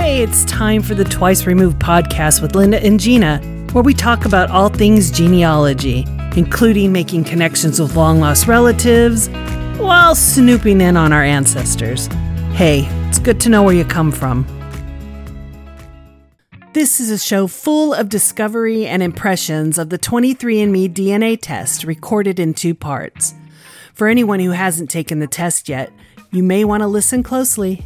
Hey, it's time for the Twice Removed podcast with Linda and Gina, where we talk about all things genealogy, including making connections with long lost relatives while snooping in on our ancestors. Hey, it's good to know where you come from. This is a show full of discovery and impressions of the 23andMe DNA test recorded in two parts. For anyone who hasn't taken the test yet, you may want to listen closely.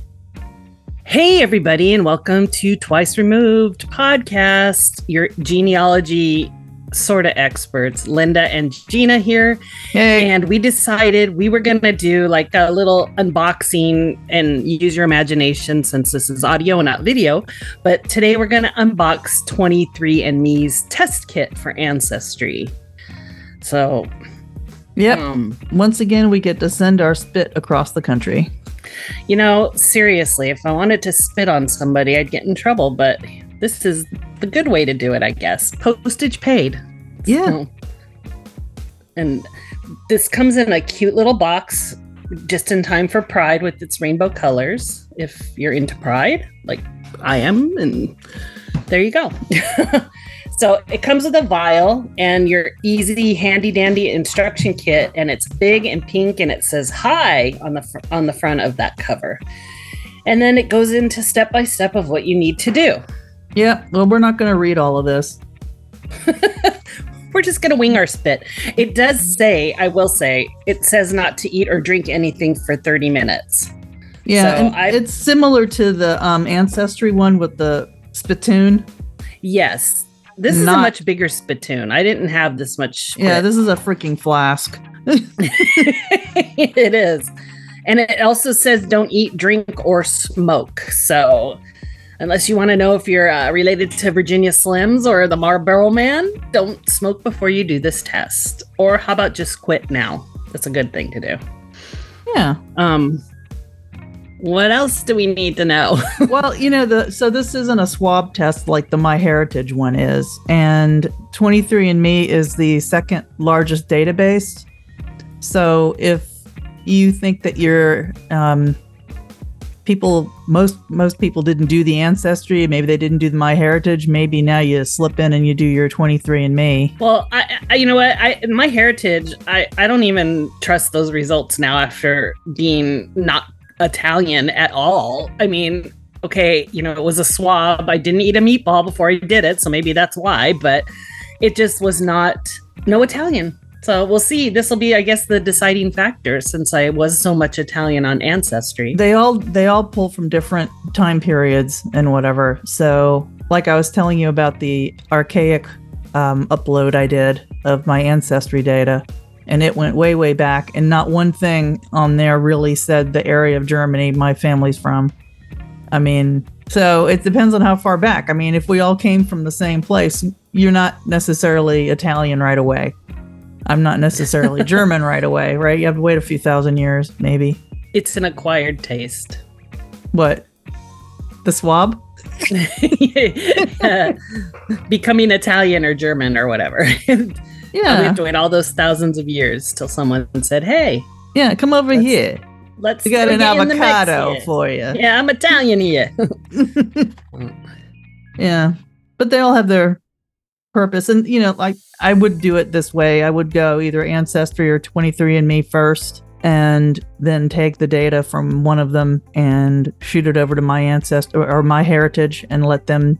Hey, everybody, and welcome to Twice Removed podcast, your genealogy sort of experts, Linda and Gina here. Hey. And we decided we were going to do like a little unboxing and use your imagination since this is audio and not video. But today we're going to unbox 23andMe's test kit for Ancestry. So, Yep. um, Once again, we get to send our spit across the country. You know, seriously, if I wanted to spit on somebody, I'd get in trouble, but this is the good way to do it, I guess. Postage paid. Yeah. So- and this comes in a cute little box just in time for Pride with its rainbow colors. If you're into Pride, like I am, and there you go. so it comes with a vial and your easy, handy dandy instruction kit, and it's big and pink, and it says "Hi" on the fr- on the front of that cover. And then it goes into step by step of what you need to do. Yeah. Well, we're not going to read all of this. We're just gonna wing our spit. It does say, I will say, it says not to eat or drink anything for 30 minutes. Yeah. So I- it's similar to the um, Ancestry one with the spittoon. Yes. This is a much bigger spittoon. I didn't have this much. Yeah. This is a freaking flask. it is. And it also says don't eat, drink, or smoke. So, unless you want to know if you're uh, related to Virginia Slims or the Marlboro Man, don't smoke before you do this test. Or how about just quit now? That's a good thing to do. Yeah. Um, what else do we need to know? well, you know, the so this isn't a swab test like the MyHeritage one is, and 23andMe is the second largest database. So if you think that your um, people, most most people didn't do the ancestry, maybe they didn't do the MyHeritage, maybe now you slip in and you do your 23andMe. well, I, I, you know what? I, in my heritage, I, I don't even trust those results now after being not Italian at all. I mean, okay, you know, it was a swab. I didn't eat a meatball before I did it, so maybe that's why. But it just was not no Italian. So we'll see. This will be, I guess, the deciding factor since I was so much Italian on Ancestry. They all they all pull from different time periods and whatever. So, like I was telling you about the archaic um, upload I did of my ancestry data, and it went way way back, and not one thing on there really said the area of Germany my family's from. I mean, so it depends on how far back. I mean, if we all came from the same place, you're not necessarily Italian right away. I'm not necessarily German right away, right? You have to wait a few thousand years, maybe. it's an acquired taste. What? The swab? becoming Italian or German or whatever. We Yeah. have to wait all those thousands of years till someone said, "Hey, Yeah, come over Let's here. let's We got an in the mix avocado for you. Yeah, I'm Italian here. Yeah. But they all have their purpose. And, you know, like I would do it this way. I would go either Ancestry or 23andMe first and then take the data from one of them and shoot it over to my ancestor or my heritage and let them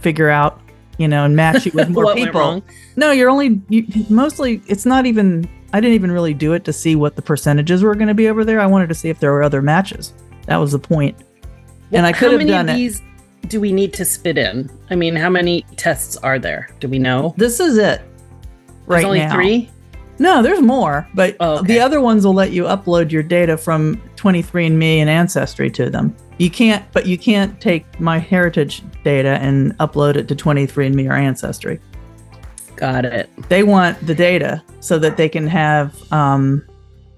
figure out, you know, and match it with more people. wrong? No, you're only you, mostly. It's not even. I didn't even really do it to see what the percentages were going to be over there. I wanted to see if there were other matches. That was the point. And I could how have many done of it. these do we need to spit in? I mean, how many tests are there? Do we know? This is it. There's Right only now. three. No, there's more, but Oh, okay. the other ones will let you upload your data from 23andMe and Ancestry to them. You can't, but you can't take my heritage data and upload it to 23andMe or Ancestry. Got it. they want the data so that they can have um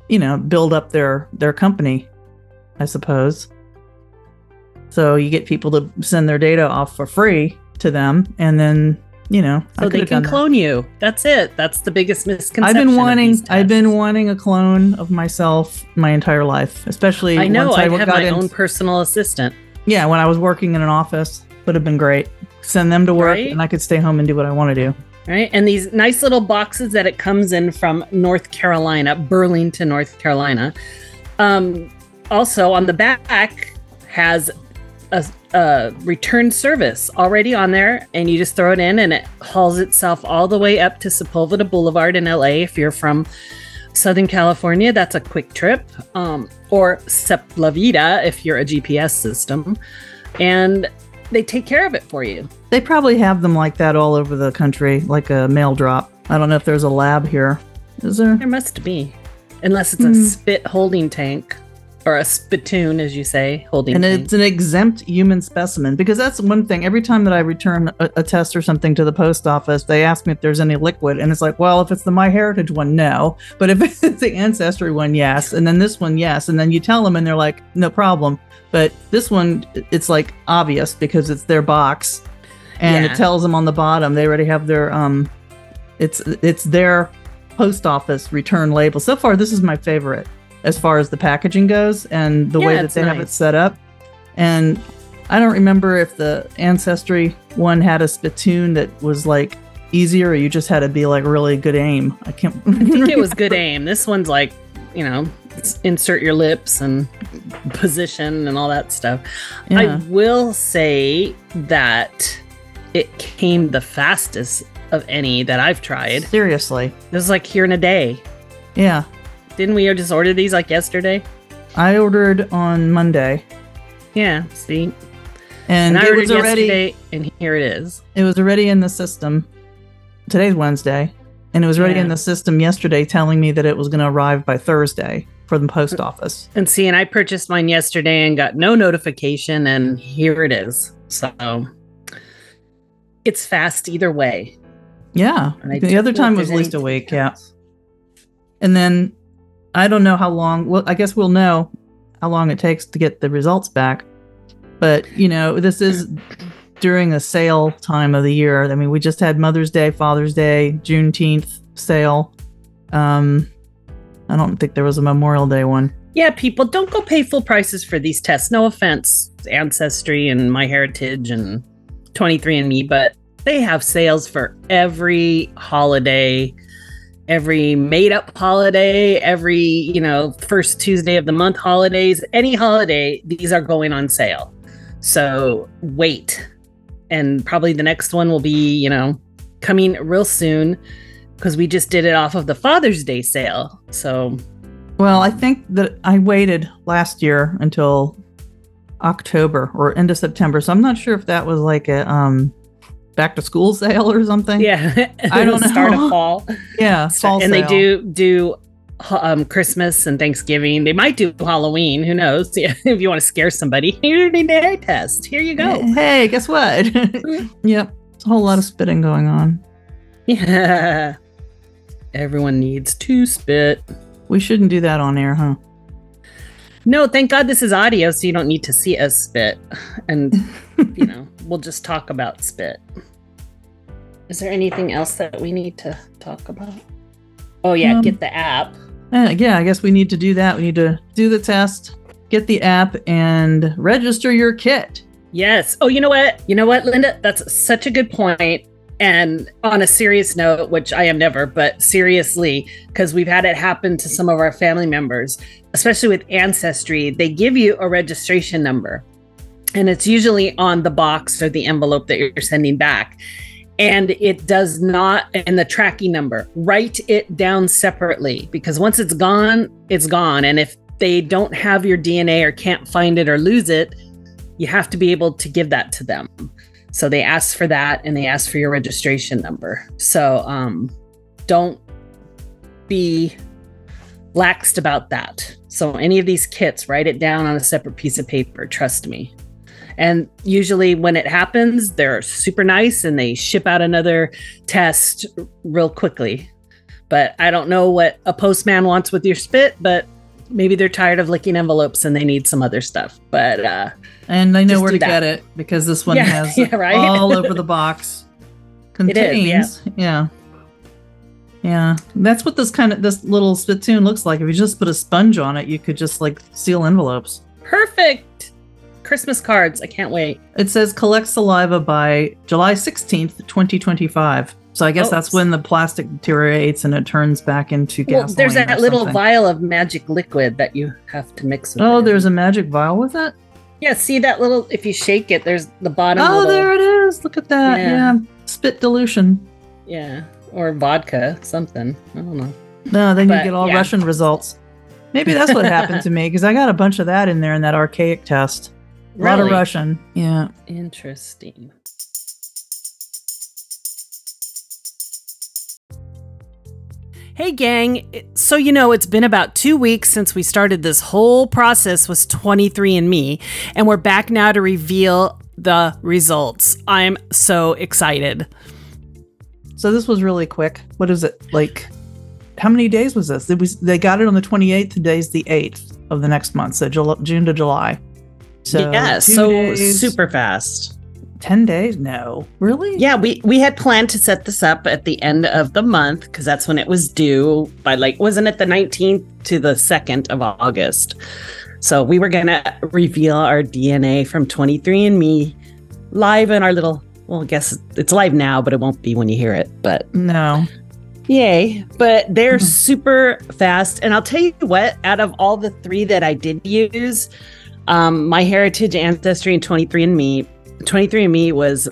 you know build up their their company i suppose so you get people to send their data off for free to them and then you know I So they can done that. clone you. That's it. That's the biggest misconception. i've been wanting i've been wanting a clone of myself my entire life especially I know. once I I have my in- own personal assistant. Yeah, when I was working in an office, would have been great. Send them to work, Right? and I could stay home and do what I want to do. right? And these nice little boxes that it comes in from North Carolina, Burlington, North Carolina. Um, also, on the back has a, a return service already on there, and you just throw it in, and it hauls itself all the way up to Sepulveda Boulevard in LA. If you're from Southern California, that's a quick trip, um, or Seplavida if you're a GPS system, and they take care of it for you. They probably have them like that all over the country, like a mail drop. I don't know if there's a lab here. Is there? There must be, unless it's a Hmm. spit holding tank or a spittoon, as you say, holding And it's an exempt human specimen because that's one thing. Every time that I return a, a test or something to the post office, they ask me if there's any liquid, and it's like, well, if it's the My Heritage one, no. But if it's the Ancestry one, yes. And then this one, yes. And then you tell them, and they're like, no problem. But this one, it's like obvious because it's their box, and Yeah. it tells them on the bottom they already have their um, it's it's their post office return label. So far, this is my favorite as far as the packaging goes and the Yeah, way that they have it set up. And I don't remember if the Ancestry one had a spittoon that was like easier or you just had to be like really good aim. I can't I think it was good aim. This one's like, you know, insert your lips and position and all that stuff. I will say that it came the fastest of any that I've tried. Seriously. It was like here in a day. Yeah. Didn't we just order these like yesterday? I ordered on Monday Yeah, see? and, And, I it ordered was already yesterday, and here it is. it was already in the system. Today's Wednesday, and it was already Yeah. in the system yesterday telling me that it was going to arrive by Thursday for the post mm. office. And see, and I purchased mine yesterday and got no notification, and here it is. So it's fast either way. Yeah. The other time was at least a week, yeah. And then I don't know how long. Well, I guess we'll know how long it takes to get the results back. But, you know, this is during a sale time of the year. I mean, we just had Mother's Day, Father's Day, Juneteenth sale. Um, I don't think there was a Memorial Day one. Yeah, people don't go pay full prices for these tests. No offense, Ancestry and My Heritage and 23andMe, but they have sales for every holiday, every made up holiday, every, you know, first Tuesday of the month holidays, any holiday, these are going on sale. So wait. And probably the next one will be, you know, coming real soon because we just did it off of the Father's Day sale. So Well, I think that I waited last year until October or end of September. So I'm not sure if that was like a um back to school sale or something. Yeah, I don't know. Start of fall, Yeah. fall and they do do um, Christmas and Thanksgiving. They might do Halloween. Who knows? Yeah, if you want to scare somebody, here's a day test. Here you go. Hey, guess what? yep. It's a whole lot of spitting going on. Yeah, everyone needs to spit. We shouldn't do that on air, huh? No, thank God this is audio, so you don't need to see us spit, and you know we'll just talk about spit. Is there anything else that we need to talk about? Oh yeah, Um, get the app. Uh, yeah, I guess we need to do that. We need to do the test, get the app, and register your kit. Yes. Oh, you know what? You know what, Linda? That's such a good point. And on a serious note, which I am never, but seriously, because we've had it happen to some of our family members, especially with Ancestry, they give you a registration number. And it's usually on the box or the envelope that you're sending back. And it does not, and the tracking number, write it down separately because once it's gone, it's gone. And if they don't have your DNA or can't find it or lose it, you have to be able to give that to them. So they ask for that and they ask for your registration number. So um, don't be laxed about that. So any of these kits, write it down on a separate piece of paper. Trust me. And usually when it happens, they're super nice and they ship out another test real quickly. But I don't know what a postman wants with your spit, but maybe they're tired of licking envelopes and they need some other stuff. But uh And I know where to that. get it because this one Yeah, has yeah, right? all over the box. It Contains, is, yeah. yeah. Yeah, that's what this kind of this little spittoon looks like. If you just put a sponge on it, you could just like seal envelopes. Perfect. Christmas cards. I can't wait. It says collect saliva by July 16th, 2025. So I guess Oh. that's when the plastic deteriorates and it turns back into Well, gasoline. there's that little vial of magic liquid that you have to mix with. Oh, it. there's a magic vial with it? yeah. See that little? If you shake it, there's the bottom. Oh, little, there it is. Look at that. Yeah. Yeah. Spit dilution. Yeah, or vodka, something. I don't know. No, then But, you get all yeah. Russian results. Maybe that's what happened to me because I got a bunch of that in there in that archaic test. A lot of Russian. Yeah. Interesting. Hey, gang. So, you know, it's been about two weeks since we started this whole process with 23andMe, and we're back now to reveal the results. I'm so excited. So this was really quick. What is it like? How many days was this? It was they got it on the 28th. Today's the 8th of the next month, so Jul- June to July. So yeah, so days, super fast. 10 days? No, really? Yeah, we we had planned to set this up at the end of the month because that's when it was due by like wasn't it the 19th to the 2nd of August. So we were gonna reveal our DNA from 23andMe live in our little well, I guess it's live now, but it won't be when you hear it. But No. Yay. But they're Mhm. super fast. And I'll tell you what, out of all the three that I did use, um, my heritage, ancestry, and 23andMe, 23andMe was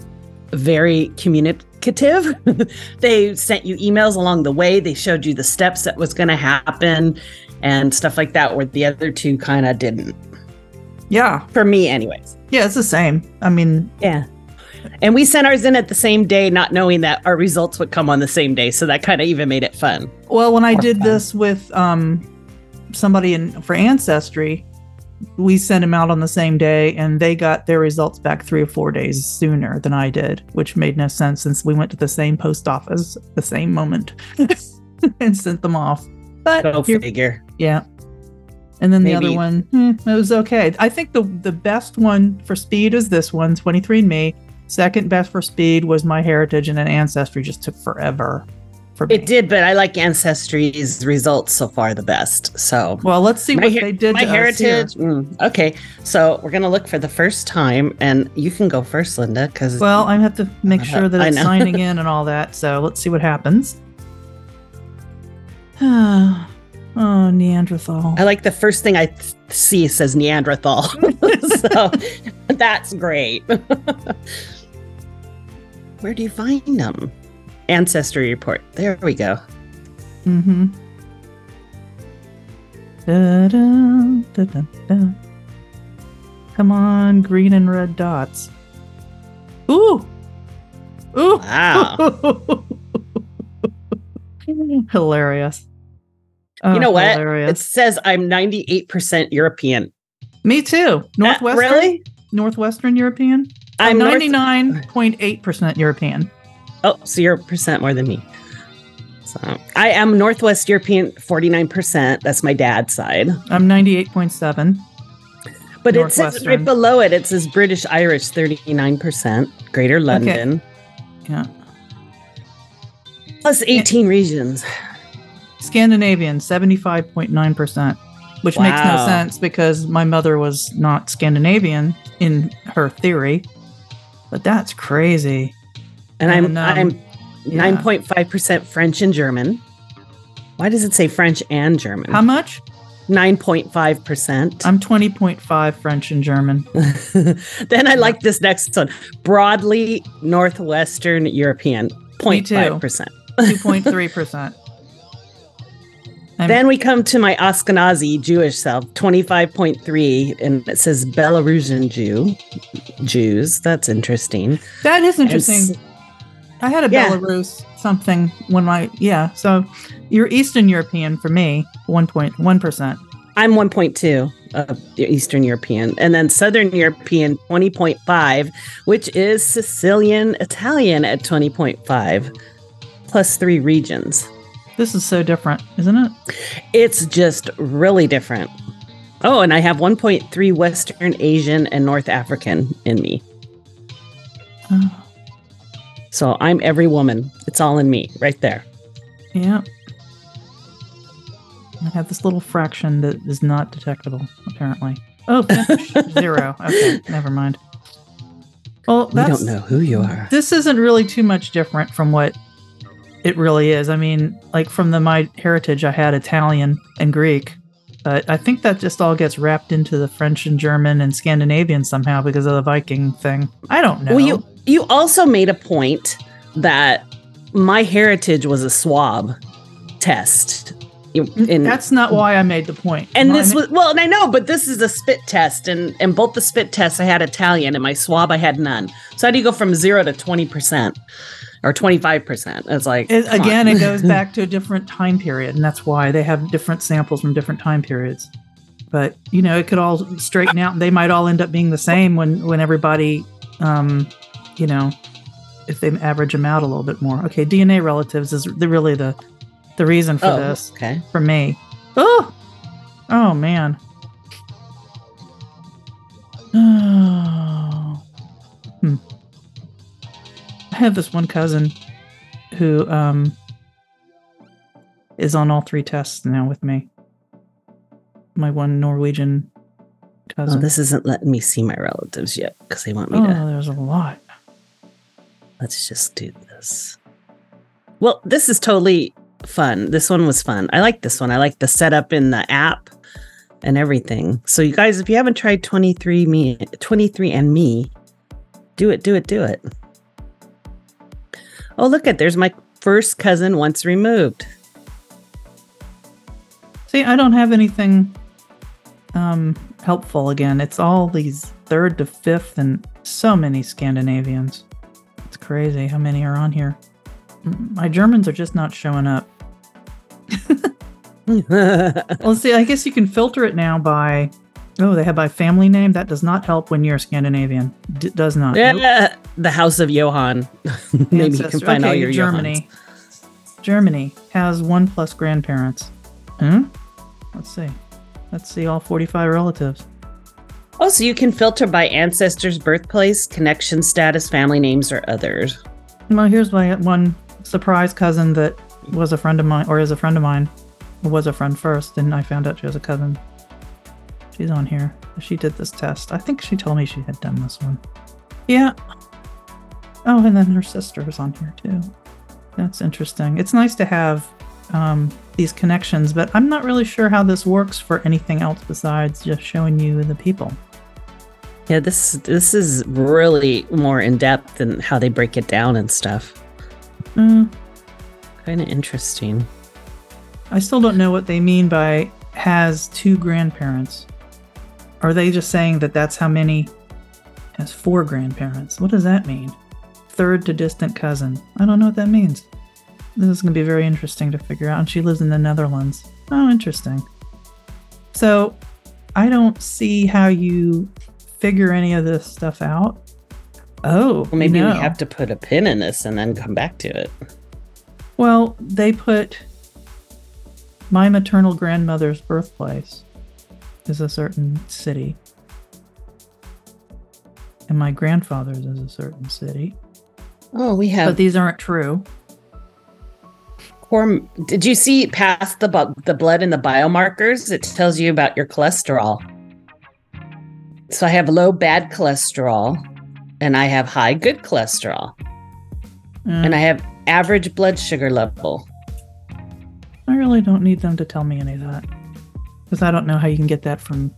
very communicative. they sent you emails along the way. They showed you the steps that was going to happen and stuff like that, where the other two kind of didn't. Yeah. For me, anyways. Yeah, it's the same. I mean, Yeah. And we sent ours in at the same day, not knowing that our results would come on the same day. So that kind of even made it fun. well, when I Or did fun. this with um somebody in for ancestry, we sent them out on the same day and they got their results back 3 or 4 days sooner than I did, which made no sense since we went to the same post office at the same moment and sent them off. But Go figure. Yeah. And then the other one, hmm, it was okay. I think the the best one for speed is this one, 23andMe. Second best for speed was my heritage, and an ancestry just took forever for me. It did, but I like Ancestry's results so far the best. So Well, let's see My what they did my to us here. heritage. mm, okay, so we're gonna look for the first time, and you can go first, Linda, because Well, I have to make sure that I'm signing in and all that. So let's see what happens. oh, Neanderthal. I like the first thing I th- see says Neanderthal, so that's great. Where do you find them? Ancestry report. There we go. Mm-hmm. Come on, green and red dots. Ooh! Ooh! Wow. hilarious. you Oh, know what? It Hilarious. says I'm 98% European. Me too. Uh, Northwestern. really? Northwestern European. I'm I'm North- 99.8% European. Oh, so you're a percent more than me. So I am Northwest European, 49%. That's my dad's side. I'm 98.7. But it says right below it, it says British Irish, 39%, Greater London, Yeah. plus 18 regions. Scandinavian, 75.9%, which makes no sense because my mother was not Scandinavian in her theory. But that's crazy. And I'm And, um, I'm 9.5% French and German. Why does it say French and German? How much? 9.5%. I'm 20.5 French and German. then I like this next one. Broadly Northwestern European, Me 0.5%. 2.3%. I'm- Then we come to my Ashkenazi Jewish self, 25.3, and it says Belarusian Jew. Jews. That's interesting. that is interesting. I had a Yeah. Belarus something when my, yeah. So you're Eastern European for me, 1.1%. I'm 1.2 of Eastern European. And then Southern European, 20.5, which is Sicilian Italian at 20.5, plus three regions. This is so different, isn't it? It's just really different. Oh, and I have 1.3 Western Asian and North African in me. Oh, So I'm every woman. It's all in me right there. yeah. I have this little fraction that is not detectable, apparently. Oh, zero. Okay, never mind. Well, We don't know who you are. This isn't really too much different from what it really is. I mean, like from the my heritage, I had Italian and Greek, but I think that just all gets wrapped into the French and German and Scandinavian somehow because of the Viking thing. I don't know. Well, you you also made a point that my heritage was a swab test. And, That's not why I made the point. and this was well, and I know, but this is a spit test, and and both the spit tests I had Italian, and my swab I had none. So how do you go from zero to twenty percent or twenty five percent? It's like It, again, it goes back to a different time period, and that's why they have different samples from different time periods. But you know, it could all straighten out, and they might all end up being the same when when everybody, um, you know, if they average them out a little bit more. Okay, DNA relatives is the, really the the reason for oh, this okay. for me. Oh, oh man. Oh. Hmm. I have this one cousin who um is on all three tests now with me. My one Norwegian Oh, cousin. this isn't letting me see my relatives yet because they want me to. Oh, to. there's a lot. Let's just do this. Well, this is totally fun. This one was fun. I like this one. I like the setup in the app and everything. So you guys, if you haven't tried 23 me 23 and me, do it, do it, do it. Oh, look at there's my first cousin once removed. See, I don't have anything um helpful again. It's all these third to fifth and so many Scandinavians. It's crazy how many are on here. My Germans are just not showing up. Well, see, I guess you can filter it now by oh, they have by family name. That does not help when you're Scandinavian. D- does not. Nope. yeah, the House of Johann. Maybe you can Ancestor- find all okay, your Germany. Germany has one plus grandparents. Hmm? Let's see. Let's see all 45 relatives. Oh, so you can filter by ancestors, birthplace, connection status, family names, or others. Well, here's my one surprise cousin that was a friend of mine, or is a friend of mine, was a friend first, and I found out she was a cousin. She's on here. She did this test. I think she told me she had done this one. Yeah. Oh, and then her sister is on here too. That's interesting. It's nice to have um, these connections, but I'm not really sure how this works for anything else besides just showing you the people. Yeah, this this is really more in depth than how they break it down and stuff. Mm, Kind of interesting. I still don't know what they mean by has two grandparents. Are they just saying that that's how many has four grandparents? What does that mean? Third to distant cousin. I don't know what that means. This is going to be very interesting to figure out. And she lives in the Netherlands. Oh, interesting. So I don't see how you figure any of this stuff out. Oh, Well, maybe no. we have to put a pin in this and then come back to it. Well, they put my maternal grandmother's birthplace is a certain city, and my grandfather's is a certain city. Oh, we have. But these aren't true. Core, did you see past the bu- the blood and the biomarkers? It tells you about your cholesterol. So I have low bad cholesterol, and I have high good cholesterol, Mm, and I have average blood sugar level. I really don't need them to tell me any of that because I don't know how you can get that from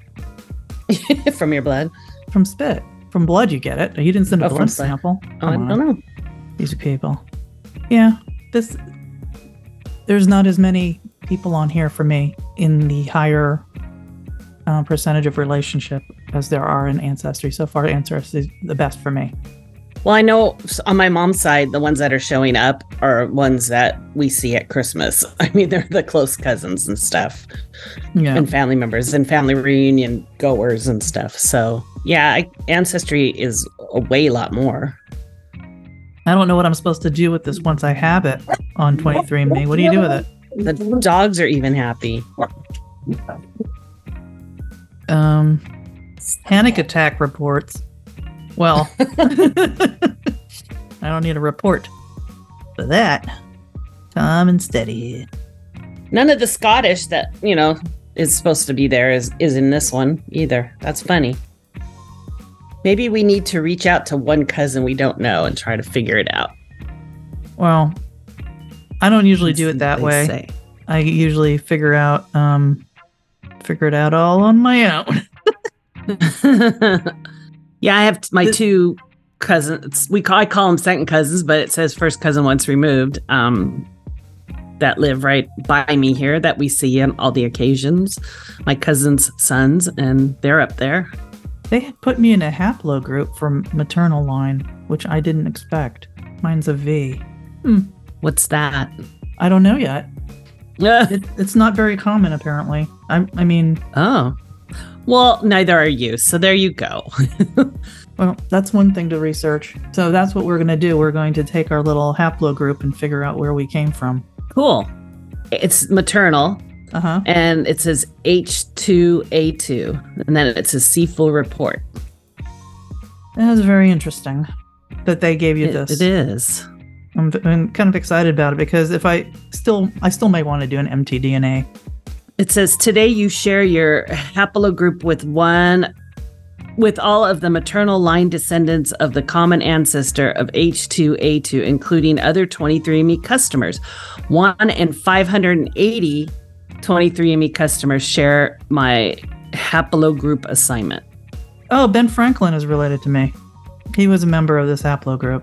from your blood. from spit. From blood, you get it. You didn't send a Oh, blood sample. Oh, I don't on. know. These people. Yeah, this. There's not as many people on here for me in the higher uh, percentage of relationship as there are in Ancestry. So far, Ancestry is the best for me. Well, I know on my mom's side, the ones that are showing up are ones that we see at Christmas. I mean, they're the close cousins and stuff, Yeah. and family members, and family reunion goers and stuff. So, yeah, I, ancestry is a way lot more. I don't know what I'm supposed to do with this once I have it on 23andMe. What do you do with it? The dogs are even happy. Um, panic attack reports. Well, I don't need a report for that. Calm and steady. None of the Scottish that you know is supposed to be there is is in this one either. That's funny. Maybe we need to reach out to one cousin we don't know and try to figure it out. Well, I don't usually do it that way. say. I usually figure out um figure it out all on my own. yeah, I have my two cousins. We call I call them second cousins, but it says first cousin once removed. Um, that live right by me here that we see on all the occasions. My cousin's sons, and they're up there. They had put me in a haplo group from maternal line, which I didn't expect. Mine's a V. What's that? I don't know yet. oh, It, it's not very common, apparently. I, I mean, well, neither are you. So there you go. well, that's one thing to research. So that's what we're going to do. We're going to take our little haplo group and figure out where we came from. cool. It's maternal, Uh huh. and it says H2A2, and then it says C4 report. That was very interesting that they gave you It- this. it is. I'm, I'm kind of excited about it because if I still, I still may want to do an mtDNA. It says today you share your haplogroup with one with all of the maternal line descendants of the common ancestor of H2A2 including other 23andme customers. 1 in 580 23andme customers share my haplogroup assignment. Oh, Ben Franklin is related to me. He was a member of this haplo group.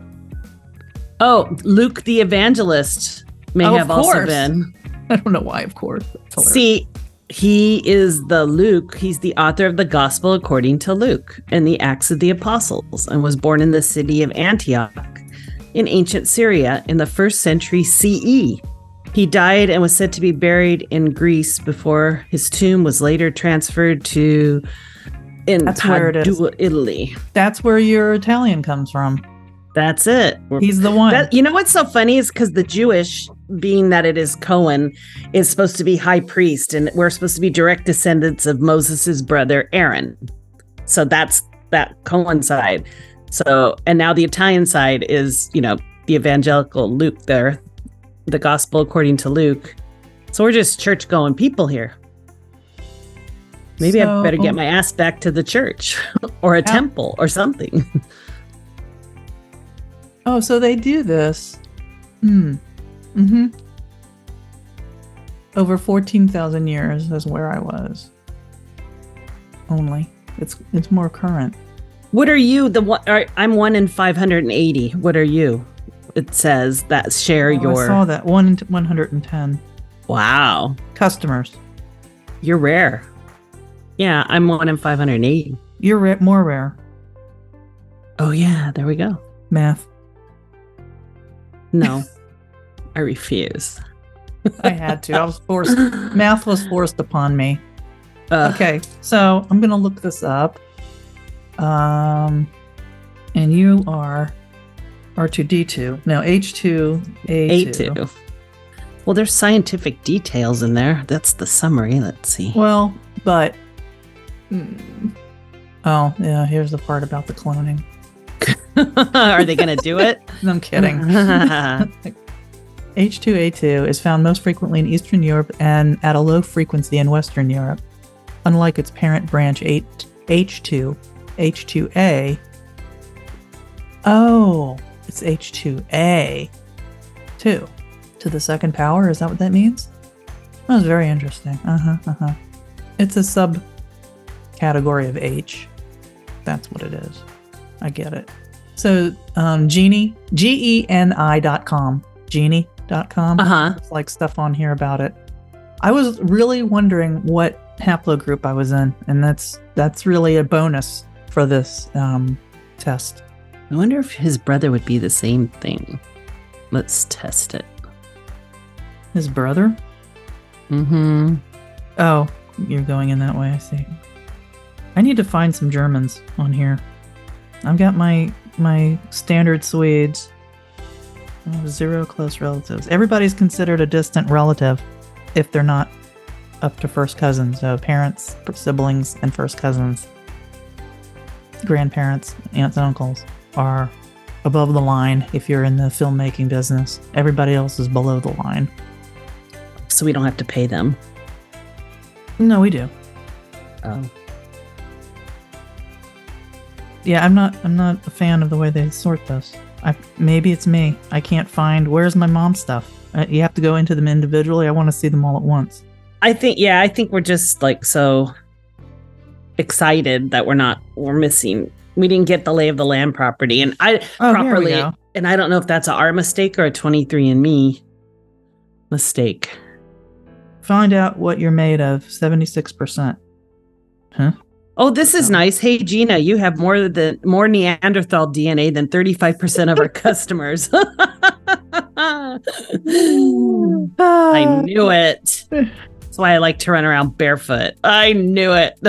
Oh, Luke the evangelist may Oh, have also been. I don't know why, of course. See, he is the Luke. He's the author of the Gospel according to Luke and the Acts of the Apostles, and was born in the city of Antioch in ancient Syria in the first century CE. He died and was said to be buried in Greece before his tomb was later transferred to in That's where it is. Italy. That's where your Italian comes from. That's it. He's the one. That, you know what's so funny is because the Jewish, being that it is Cohen, is supposed to be high priest, and we're supposed to be direct descendants of Moses's brother Aaron. So that's that Cohen side. So and now the Italian side is you know the evangelical Luke there, the gospel according to Luke. So we're just church going people here. Maybe I better get my ass back to the church or a How- temple or something. oh, so they do this. Hmm. Mm-hmm. Over fourteen thousand years is where I was. Only. It's it's more current. What are you? The one I'm one in five hundred and eighty. What are you? It says that share Oh, I your. saw that one in one hundred and ten Wow, customers. you're rare. Yeah, I'm one in five hundred and eighty. You're ra- more rare. Oh yeah, there we go. Math. No, I refuse. I had to. I was forced. Math was forced upon me. Okay, so I'm gonna look this up. Um, and you are R2D2. No, H2A2. A two. Well, there's scientific details in there. That's the summary. Let's see. Well, but. Hmm. Oh, yeah, here's the part about the cloning. are they gonna do it? I'm kidding. H2A2 is found most frequently in Eastern Europe and at a low frequency in Western Europe. Unlike its parent branch H- H2, H2A. Oh, it's H2A. 2. To the second power, is that what that means? That was very interesting. Uh huh, uh huh. It's a subcategory of H. That's what it is. I get it. So, um, Geni, G E N I dot com, Geni.com. Uh huh. It's like stuff on here about it. I was really wondering what haplogroup I was in, and that's that's really a bonus for this um, test. I wonder if his brother would be the same thing. Let's test it. His brother? Mm-hmm. Oh, you're going in that way. I see. I need to find some Germans on here. I've got my my standard Swedes. Zero close relatives. Everybody's considered a distant relative if they're not up to first cousins. So parents, siblings, and first cousins. Grandparents, aunts, and uncles are above the line if you're in the filmmaking business. Everybody else is below the line. So we don't have to pay them. No, we do. Oh. Yeah, I'm not. I'm not a fan of the way they sort this. I maybe it's me. I can't find where's my mom stuff. Uh, you have to go into them individually. I want to see them all at once. I think yeah, I think we're just like so excited that we're not we're missing we didn't get the lay of the land property and I Oh, properly and I don't know if that's a our mistake or a 23 and me mistake. Find out what you're made of. Seventy six percent. Oh, this is nice. Hey Gina, you have more than more Neanderthal DNA than 35% of our customers. I I knew it. That's why I like to run around barefoot. I knew it.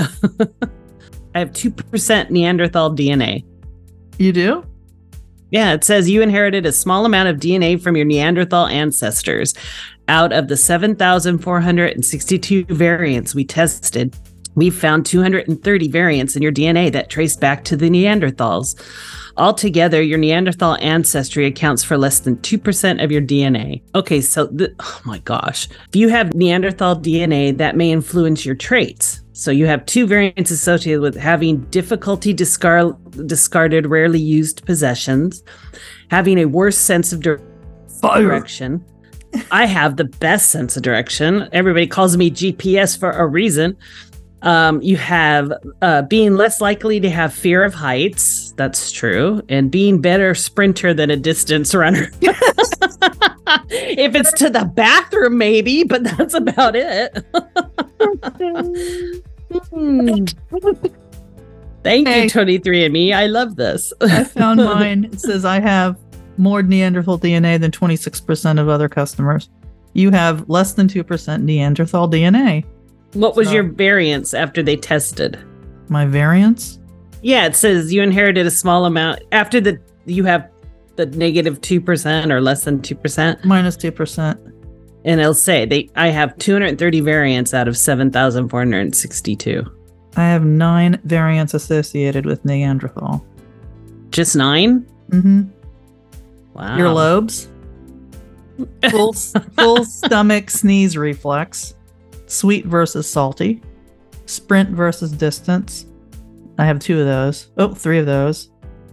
I have 2% Neanderthal DNA. You do? Yeah, it says you inherited a small amount of DNA from your Neanderthal ancestors. Out of the 7,462 variants we tested, we found 230 variants in your DNA that trace back to the Neanderthals. Altogether, your Neanderthal ancestry accounts for less than 2% of your DNA. Okay, so, th- oh my gosh. If you have Neanderthal DNA, that may influence your traits. So you have two variants associated with having difficulty discard- discarded, rarely used possessions, having a worse sense of dir- direction. I have the best sense of direction. Everybody calls me GPS for a reason. Um, you have uh, being less likely to have fear of heights. That's true. And being better sprinter than a distance runner. if it's to the bathroom, maybe, but that's about it. Hmm. Thank Hey. you, 23andMe. I love this. I found mine. It says I have more Neanderthal DNA than 26% of other customers. You have less than 2% Neanderthal DNA. What was your variance after they tested? My variance? Yeah, it says you inherited a small amount after the you have the negative two percent or less than two percent, 2%. and it'll say they I have 230 variants out of 7,462. I have nine variants associated with Neanderthal. Just nine? Mm-hmm. Wow. Your lobes? Full, full stomach sneeze reflex. Sweet versus salty. Sprint versus distance. I have two of those. Oh, three of those.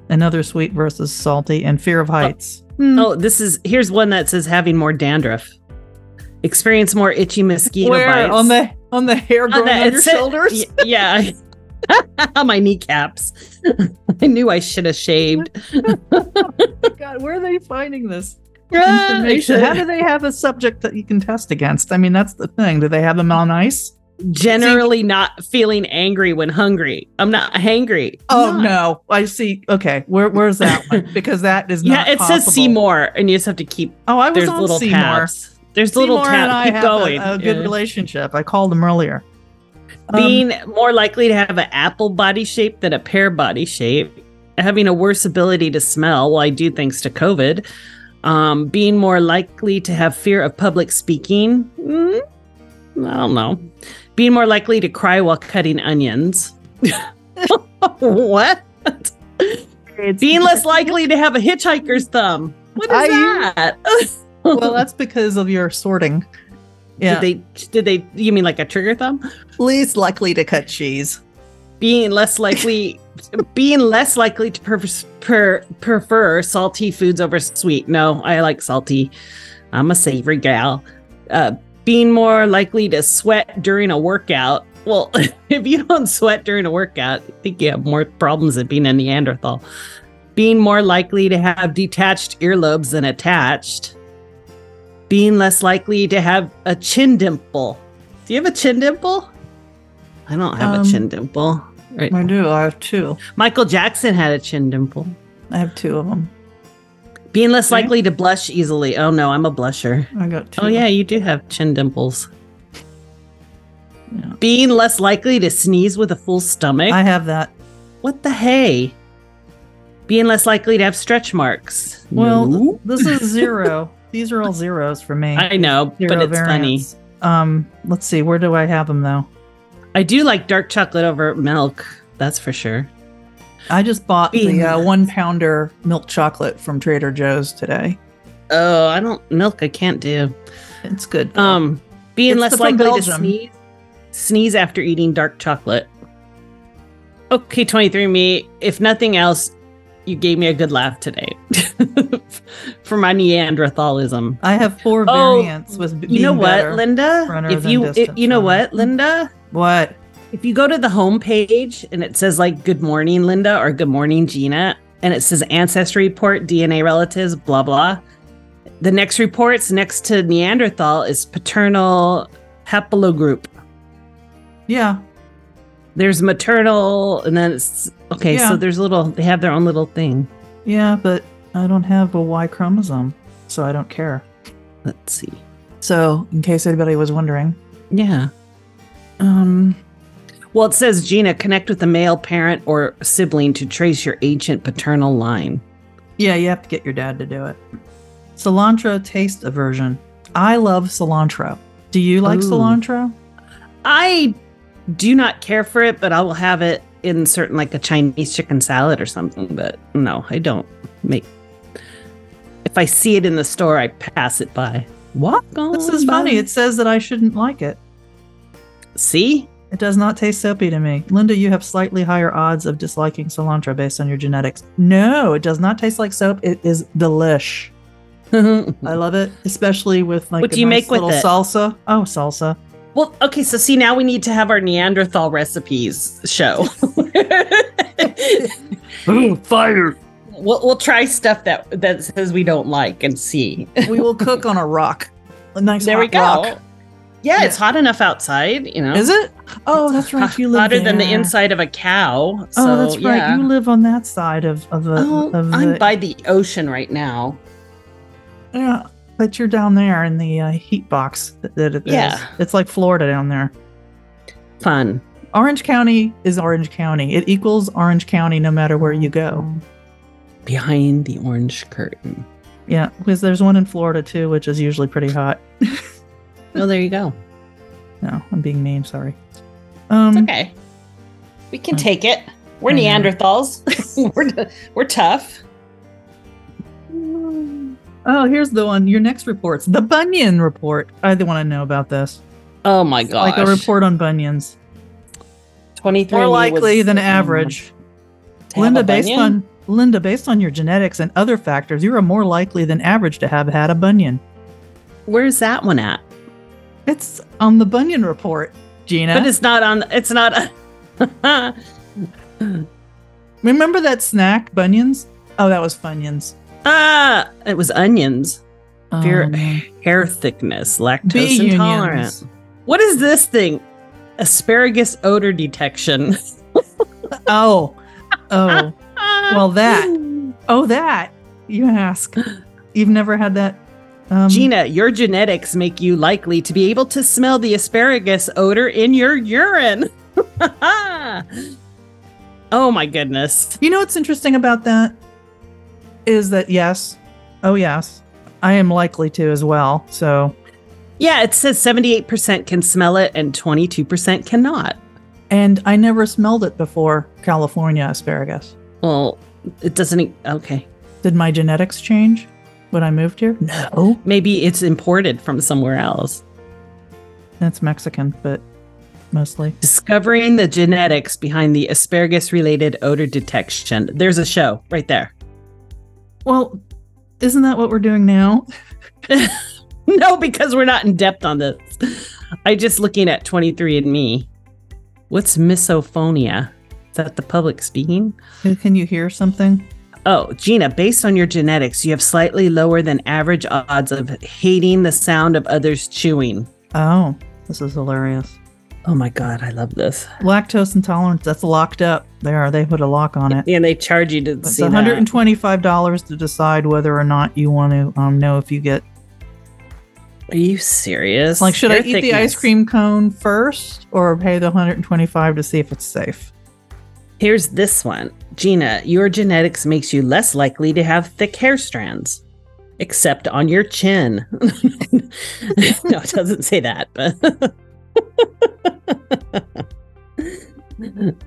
Another sweet versus salty. And fear of heights. Hmm. Oh, this is here's one that says having more dandruff. Experience more itchy mosquito Where bites. on the on the hair growing the- on, your shoulders? Y- yeah. on my kneecaps. I knew I should have shaved. God, where are they finding this information? How do they have a subject that you can test against? I mean, that's the thing. Do they have them on ice? Generally not feeling angry when hungry. I'm not hangry. Oh not. no, I see. Okay, where where's that one? Because that is not. Yeah, it possible. says see more, and you just have to keep. Oh, I was There's on little Seymour. tabs. There's little Seymour and I. Keep have going. a, a good Yeah. relationship. I called him earlier. Um, Being more likely to have an apple body shape than a pear body shape. Having a worse ability to smell. Well, I do thanks to COVID. Um, being more likely to have fear of public speaking. Mm, I don't know. Being more likely to cry while cutting onions. what? Being less likely to have a hitchhiker's thumb. What is I- that? well, that's because of your sorting. Yeah, Did they? Did they? You mean like a trigger thumb? least likely to cut cheese. Being less likely, being less likely to prefer, per, prefer salty foods over sweet. No, I like salty. I'm a savory gal. Uh, being more likely to sweat during a workout. Well, if you don't sweat during a workout, I think you have more problems than being a Neanderthal. Being more likely to have detached earlobes than attached. Being less likely to have a chin dimple. Do you have a chin dimple? I don't have Um, a chin dimple. Right. I do. I have two. Michael Jackson had a chin dimple. I have two of them. Being less Okay. likely to blush easily. Oh no, I'm a blusher. I got two. Oh yeah, you do have chin dimples. Yeah. Being less likely to sneeze with a full stomach. I have that. what the hey? Being less likely to have stretch marks. Well, No. this is zero. These are all zeros for me. I know, Zero but it's funny. Um, let's see. Where do I have them though? I do like dark chocolate over milk. That's for sure. I just bought the uh, one pounder milk chocolate from Trader Joe's today. Oh, I don't milk. I can't do. It's good. though. Um, being It's less likely to sneeze. Sneeze after eating dark chocolate. Okay, twenty three me. if nothing else, you gave me a good laugh today for my Neanderthalism. I have four variants with b- You know what. Linda? If you if, you know what, Linda? What? If you go to the home page and it says like "Good morning, Linda" or "Good morning, Gina," and it says ancestry report, DNA relatives, blah blah. The next reports next to Neanderthal is paternal haplogroup. Yeah. There's maternal, and then it's okay. Yeah. So there's little. They have their own little thing. Yeah, but I don't have a Y chromosome, so I don't care. Let's see. So, in case anybody was wondering, Yeah. Um, Well, it says Gina connect with a male parent or sibling to trace your ancient paternal line. yeah, you have to get your dad to do it. Cilantro taste aversion. I love cilantro. Do you like Ooh. cilantro? I do not care for it, but I will have it in certain like a Chinese chicken salad or something. But no, I don't make. If I see it in the store, I pass it by. On. This is by. funny. It says that I shouldn't like it. See. It does not taste soapy to me. Linda, you have slightly higher odds of disliking cilantro based on your genetics. No, it does not taste like soap. It is delish. I love it, especially with like What a do you nice make with little it? salsa. Oh, salsa. Well, okay. So see, now we need to have our Neanderthal recipes show. Oh, fire! we'll we'll try stuff that that says we don't like and see. we will cook on a rock. A nice there we go. rock. Yeah, it's hot enough outside. You know, Is it? Oh, It's that's right. You live hotter than the inside of a cow. So, oh, that's right. yeah. You live on that side of of the. Oh, of I'm by the ocean right now. yeah, but you're down there in the uh, heat box. That, that it is. Yeah. it's like Florida down there. Fun. Orange County is Orange County. It equals Orange County no matter where you go. Behind the orange curtain. Yeah, because there's one in Florida too, which is usually pretty hot. Oh, there you go. No, I'm being mean. Sorry. Um, It's okay. We can Hmm. take it. We're I. Neanderthals. we're we're tough. Oh, here's the one. Your next reports the bunion report. I want to know about this. Oh my god! Like a report on bunions. 23 More likely than average. Linda, based on Linda, based on your genetics and other factors, you are more likely than average to have had a bunion. Where's that one at? It's on the bunion report, Gina. But it's not on it's not Remember that snack, Bunyans? Oh, that was Funyuns. Ah, it was onions. Fear Um, hair thickness, lactose intolerant. unions. What is this thing? Asparagus odor detection. Oh, oh, Well, that. oh, that. You ask. You've never had that. Um, Gina, your genetics make you likely to be able to smell the asparagus odor in your urine. oh my goodness. You know what's interesting about that is that yes, oh yes, I am likely to as well. So, Yeah, it says 78% can smell it and 22% cannot. and I never smelled it before California asparagus. Well, it doesn't. Okay. Did my genetics change when I moved here? No, Maybe it's imported from somewhere else. that's Mexican, but mostly. Discovering the genetics behind the asparagus related odor detection. There's a show right there. Well, isn't that what we're doing now? no, because we're not in depth on this. I just looking at 23andMe. What's misophonia? Is that the public speaking? Can you hear something? Oh, Gina, based on your genetics, you have slightly lower than average odds of hating the sound of others chewing. Oh, this is hilarious. Oh my God, I love this. Lactose intolerance, that's locked up. There, they put a lock on it. And they charge you to It's see that. $125 to decide whether or not you want to um, know if you get. Are you serious? Like, should I eat the ice cream cone first or pay the 125 to see if it's safe? Here's this one. Gina, your genetics makes you less likely to have thick hair strands, except on your chin. no, it doesn't say that, but.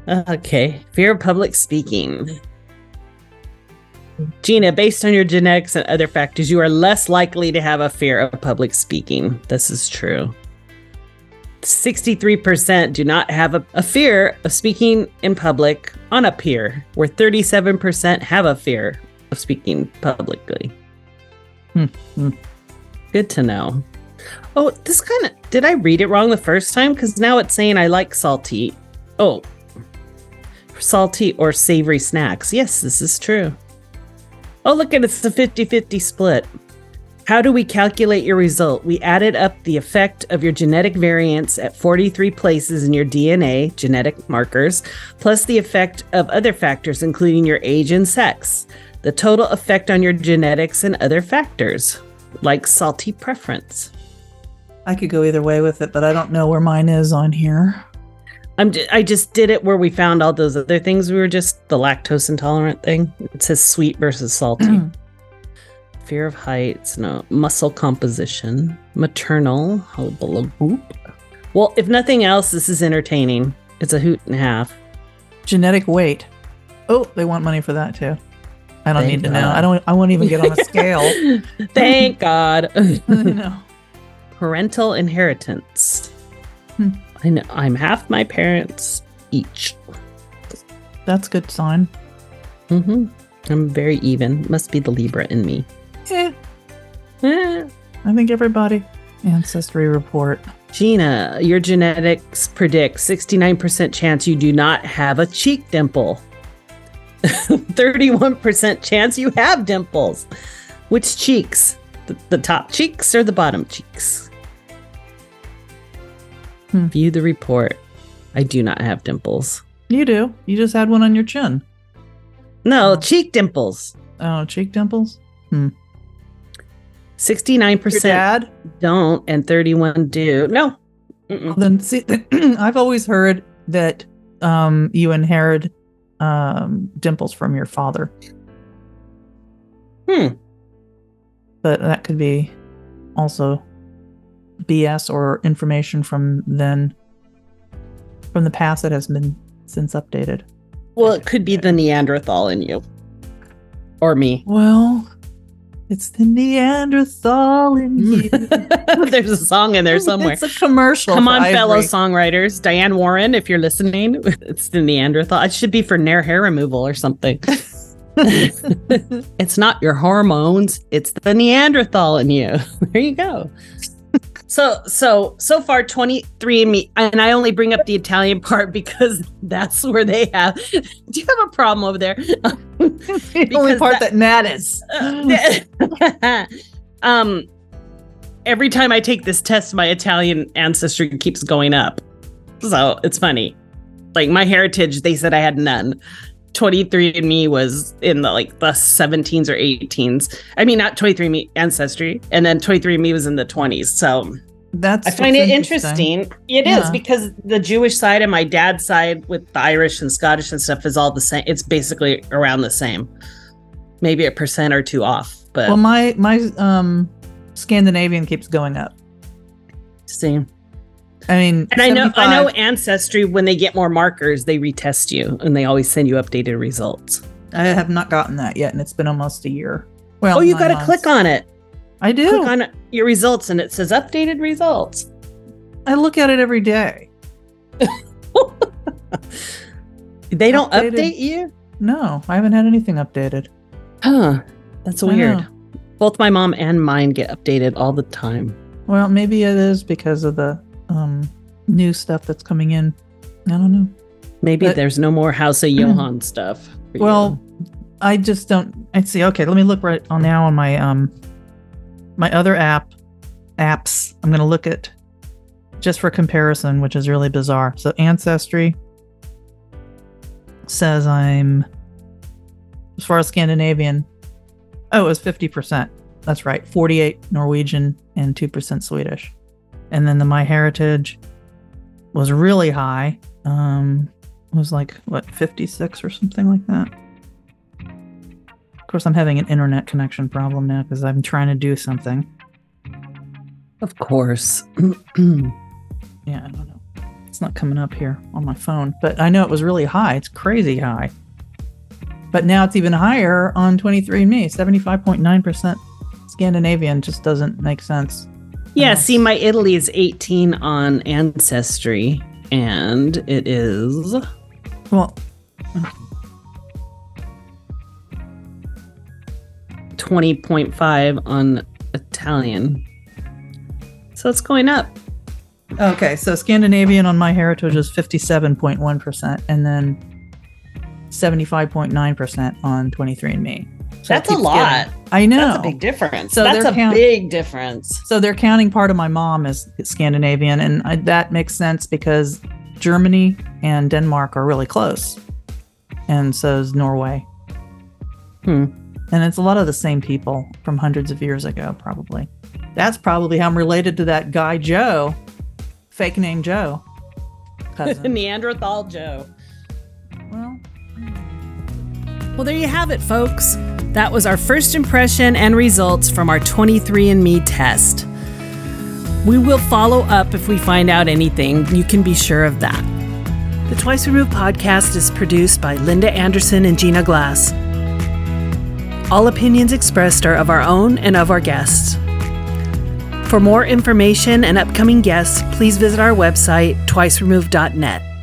okay. Fear of public speaking. Gina, based on your genetics and other factors, you are less likely to have a fear of public speaking. This is true. 63% do not have a, a fear of speaking in public on a peer, where 37% have a fear of speaking publicly. Hmm, hmm. Good to know. Oh, this kind of did I read it wrong the first time? Because now it's saying I like salty. Oh, salty or savory snacks. Yes, this is true. Oh, look at it. It's a 50 50 split. How do we calculate your result? We added up the effect of your genetic variants at 43 places in your DNA, genetic markers, plus the effect of other factors, including your age and sex. The total effect on your genetics and other factors, like salty preference. I could go either way with it, but I don't know where mine is on here. I'm j- I just did it where we found all those other things. We were just the lactose intolerant thing. It says sweet versus salty. Fear of heights, no. Muscle composition, maternal. Well, if nothing else, this is entertaining. It's a hoot and a half. Genetic weight. Oh, they want money for that too. I don't Thank need to know. I don't. I won't even get on a scale. Thank God. no. Parental inheritance. Hmm. I know I'm half my parents each. That's a good sign. hmm I'm very even. Must be the Libra in me. Eh, Eh. I think everybody. Ancestry report. Gina, your genetics predict 69% chance you do not have a cheek dimple. 31% chance you have dimples. Which cheeks? The, the top cheeks or the bottom cheeks? Hmm. View the report. I do not have dimples. You do. You just had one on your chin. No, cheek dimples. Oh, cheek dimples. 69% Your dad. don't and 31 do. No. Mm-mm. Then see, I've always heard that um, you inherit um, dimples from your father, Hmm. but that could be also BS or information from then from the past that has been since updated. Well, it could be the Neanderthal in you. Or me. Well, it's the Neanderthal in you. There's a song in there somewhere. It's a commercial. Come on, fellow songwriters. Diane Warren, if you're listening, it's the Neanderthal. It should be for Nair hair removal or something. it's not your hormones, it's the Neanderthal in you. There you go. So so so far 23andMe and I only bring up the Italian part because that's where they have Do you have a problem over there? the only part that- that matters. um every time I take this test, my Italian ancestry keeps going up. So it's funny. Like my heritage, they said I had none. 23andMe was in the like the 17s or 18s. I mean, not 23andMe ancestry, and then 23andMe was in the 20s. So That's I find it interesting. It is Yeah. because the Jewish side and my dad's side with the Irish and Scottish and stuff is all the same. It's basically around the same. Maybe a percent or two off, but Well, my my um Scandinavian keeps going up. same. I mean, And I know I know ancestry when they get more markers, they retest you and they always send you updated results. I have not gotten that yet, and it's been almost a year. Well, oh, you got to click on it. I do. Click on your results and it says updated results. I look at it every day. They don't Updated. update you? No, I haven't had anything updated. Huh. That's weird. Both my mom and mine get updated all the time. Well, maybe it is because of the um new stuff that's coming in. I don't know. Maybe But- there's no more House of Johan stuff. Well, you. I just don't. I see. Okay, let me look right on now on my um my other app apps. I'm gonna look at just for comparison, which is really bizarre. So Ancestry says I'm as far as Scandinavian. Oh, it was fifty percent. That's right, forty-eight Norwegian and two percent Swedish. And then the MyHeritage was really high. Um, it was like what fifty-six or something like that. Of course, I'm having an internet connection problem now because I'm trying to do something. of course. Yeah, I don't know. It's not coming up here on my phone, but I know it was really high. It's crazy high. But now it's even higher on 23andMe. 75.9% Scandinavian just doesn't make sense. Yeah, else? see, my Italy is 18 on Ancestry, and it is Well, 20.5 on Italian. So it's going up. okay, so Scandinavian on MyHeritage is 57.1%, and then 75.9% on 23andMe. So That's a lot. getting- I know. That's a big difference. So That's a count- big difference. So they're counting part of my mom as Scandinavian, and I, that makes sense because Germany and Denmark are really close, and so is Norway. Hmm. And it's a lot of the same people from hundreds of years ago, probably. That's probably how I'm related to that guy Joe, fake name Joe. Cousin. Neanderthal Joe. well, Well, there you have it, folks. That was our first impression and results from our 23andMe test. We will follow up if we find out anything. You can be sure of that. The Twice Removed podcast is produced by Linda Anderson and Gina Glass. All opinions expressed are of our own and of our guests. For more information and upcoming guests, please visit our website, twiceremoved.net.